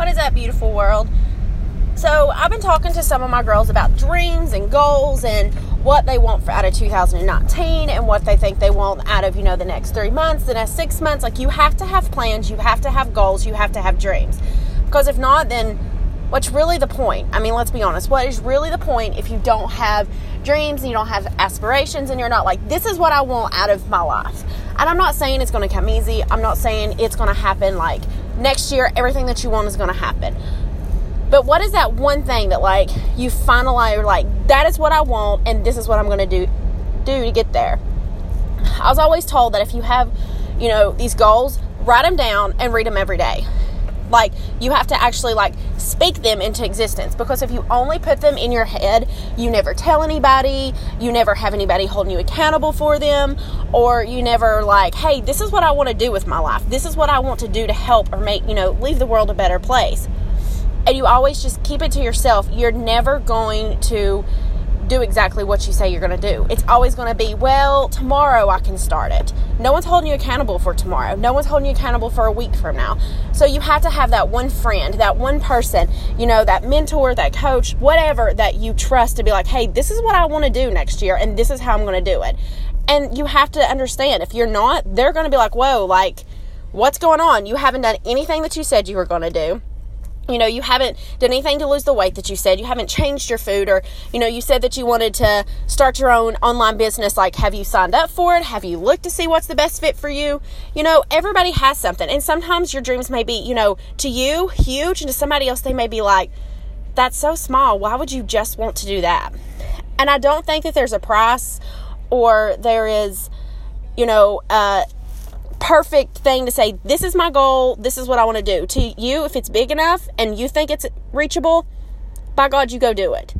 What is that beautiful world? So, I've been talking to some of my girls about dreams and goals and what they want for out of 2019 and what they think they want out of, you know, the next 3 months, the next 6 months. Like you have to have plans, you have to have goals, you have to have dreams. Because if not, then what's really the point? I mean, let's be honest. What is really the point if you don't have dreams and you don't have aspirations and you're not like, this is what I want out of my life? And I'm not saying it's going to come easy. I'm not saying it's going to happen like next year, everything that you want is going to happen. But what is that one thing that like you finally are like, that is what I want and this is what I'm going to do do to get there? I was always told that if you have, you know, these goals, write them down and read them every day. Like you have to actually like speak them into existence. Because if you only put them in your head, you never tell anybody, you never have anybody holding you accountable for them, or you never like, hey, this is what I want to do with my life. This is what I want to do to help or make, you know, leave the world a better place. And you always just keep it to yourself, you're never going to do exactly what you say you're going to do. It's always going to be, well, tomorrow I can start it. No one's holding you accountable for tomorrow. No one's holding you accountable for a week from now. So you have to have that one friend, that one person, you know, that mentor, that coach, whatever that you trust to be like, hey, this is what I want to do next year and this is how I'm going to do it. And you have to understand if you're not, they're going to be like, whoa, like, what's going on? You haven't done anything that you said you were going to do you know you haven't done anything to lose the weight that you said. You haven't changed your food or you know you said that you wanted to start your own online business. Like have you signed up for it? Have you looked to see what's the best fit for you? You know everybody has something. And sometimes your dreams may be you know to you huge and to somebody else they may be like that's so small. Why would you just want to do that? And i don't think that there's a price or there is you know uh perfect thing to say, this is my goal, this is what I want to do. To you, if it's big enough and you think it's reachable, by God, you go do it.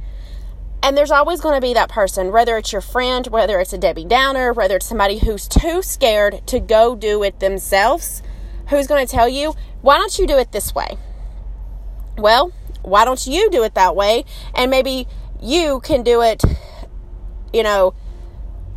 And there's always going to be that person, whether it's your friend, whether it's a Debbie Downer, whether it's somebody who's too scared to go do it themselves, who's going to tell you, why don't you do it this way? Well, why don't you do it that way? And maybe you can do it, you know,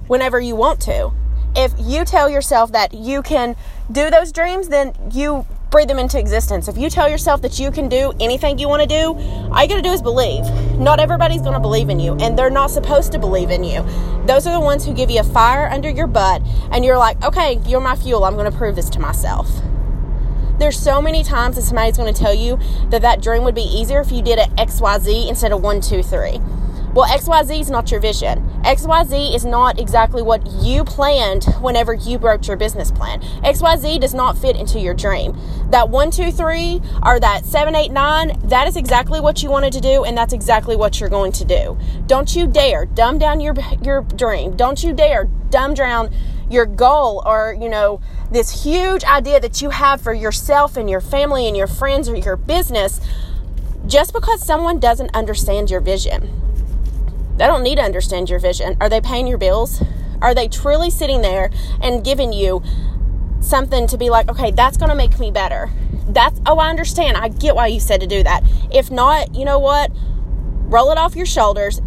whenever you want to if you tell yourself that you can do those dreams, then you breathe them into existence. If you tell yourself that you can do anything you want to do, all you got to do is believe. Not everybody's going to believe in you, and they're not supposed to believe in you. Those are the ones who give you a fire under your butt, and you're like, okay, you're my fuel. I'm going to prove this to myself. There's so many times that somebody's going to tell you that that dream would be easier if you did it XYZ instead of one, two, three. Well, XYZ is not your vision. XYZ is not exactly what you planned whenever you wrote your business plan. XYZ does not fit into your dream. That one, two, three, or that seven, eight, nine, that is exactly what you wanted to do, and that's exactly what you're going to do. Don't you dare dumb down your your dream. Don't you dare dumb down your goal or, you know, this huge idea that you have for yourself and your family and your friends or your business just because someone doesn't understand your vision. They don't need to understand your vision. Are they paying your bills? Are they truly sitting there and giving you something to be like, okay, that's going to make me better? That's, oh, I understand. I get why you said to do that. If not, you know what? Roll it off your shoulders,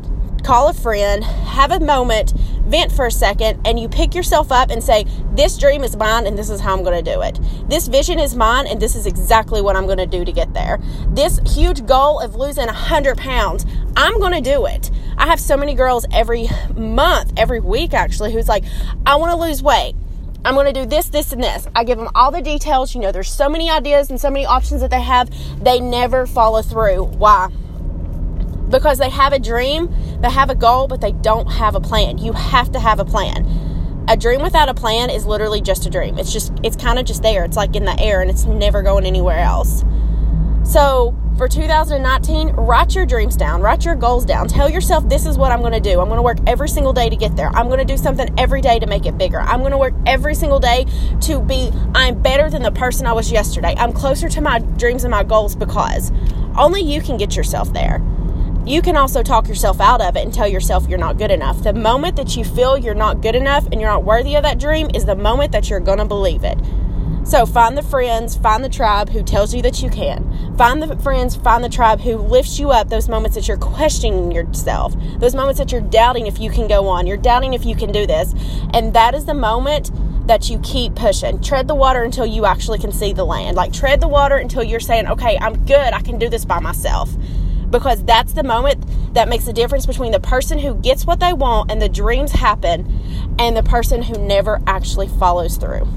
call a friend, have a moment, vent for a second, and you pick yourself up and say, This dream is mine and this is how I'm going to do it. This vision is mine and this is exactly what I'm going to do to get there. This huge goal of losing 100 pounds, I'm going to do it. I have so many girls every month, every week actually, who's like, I want to lose weight. I'm going to do this, this, and this. I give them all the details. You know, there's so many ideas and so many options that they have. They never follow through. Why? Because they have a dream, they have a goal, but they don't have a plan. You have to have a plan. A dream without a plan is literally just a dream. It's just, it's kind of just there. It's like in the air and it's never going anywhere else. So, for 2019, write your dreams down, write your goals down. Tell yourself this is what I'm going to do. I'm going to work every single day to get there. I'm going to do something every day to make it bigger. I'm going to work every single day to be I'm better than the person I was yesterday. I'm closer to my dreams and my goals because only you can get yourself there. You can also talk yourself out of it and tell yourself you're not good enough. The moment that you feel you're not good enough and you're not worthy of that dream is the moment that you're going to believe it. So find the friends, find the tribe who tells you that you can. Find the friends, find the tribe who lifts you up those moments that you're questioning yourself, those moments that you're doubting if you can go on, you're doubting if you can do this. And that is the moment that you keep pushing. Tread the water until you actually can see the land. Like, tread the water until you're saying, okay, I'm good. I can do this by myself. Because that's the moment that makes the difference between the person who gets what they want and the dreams happen and the person who never actually follows through.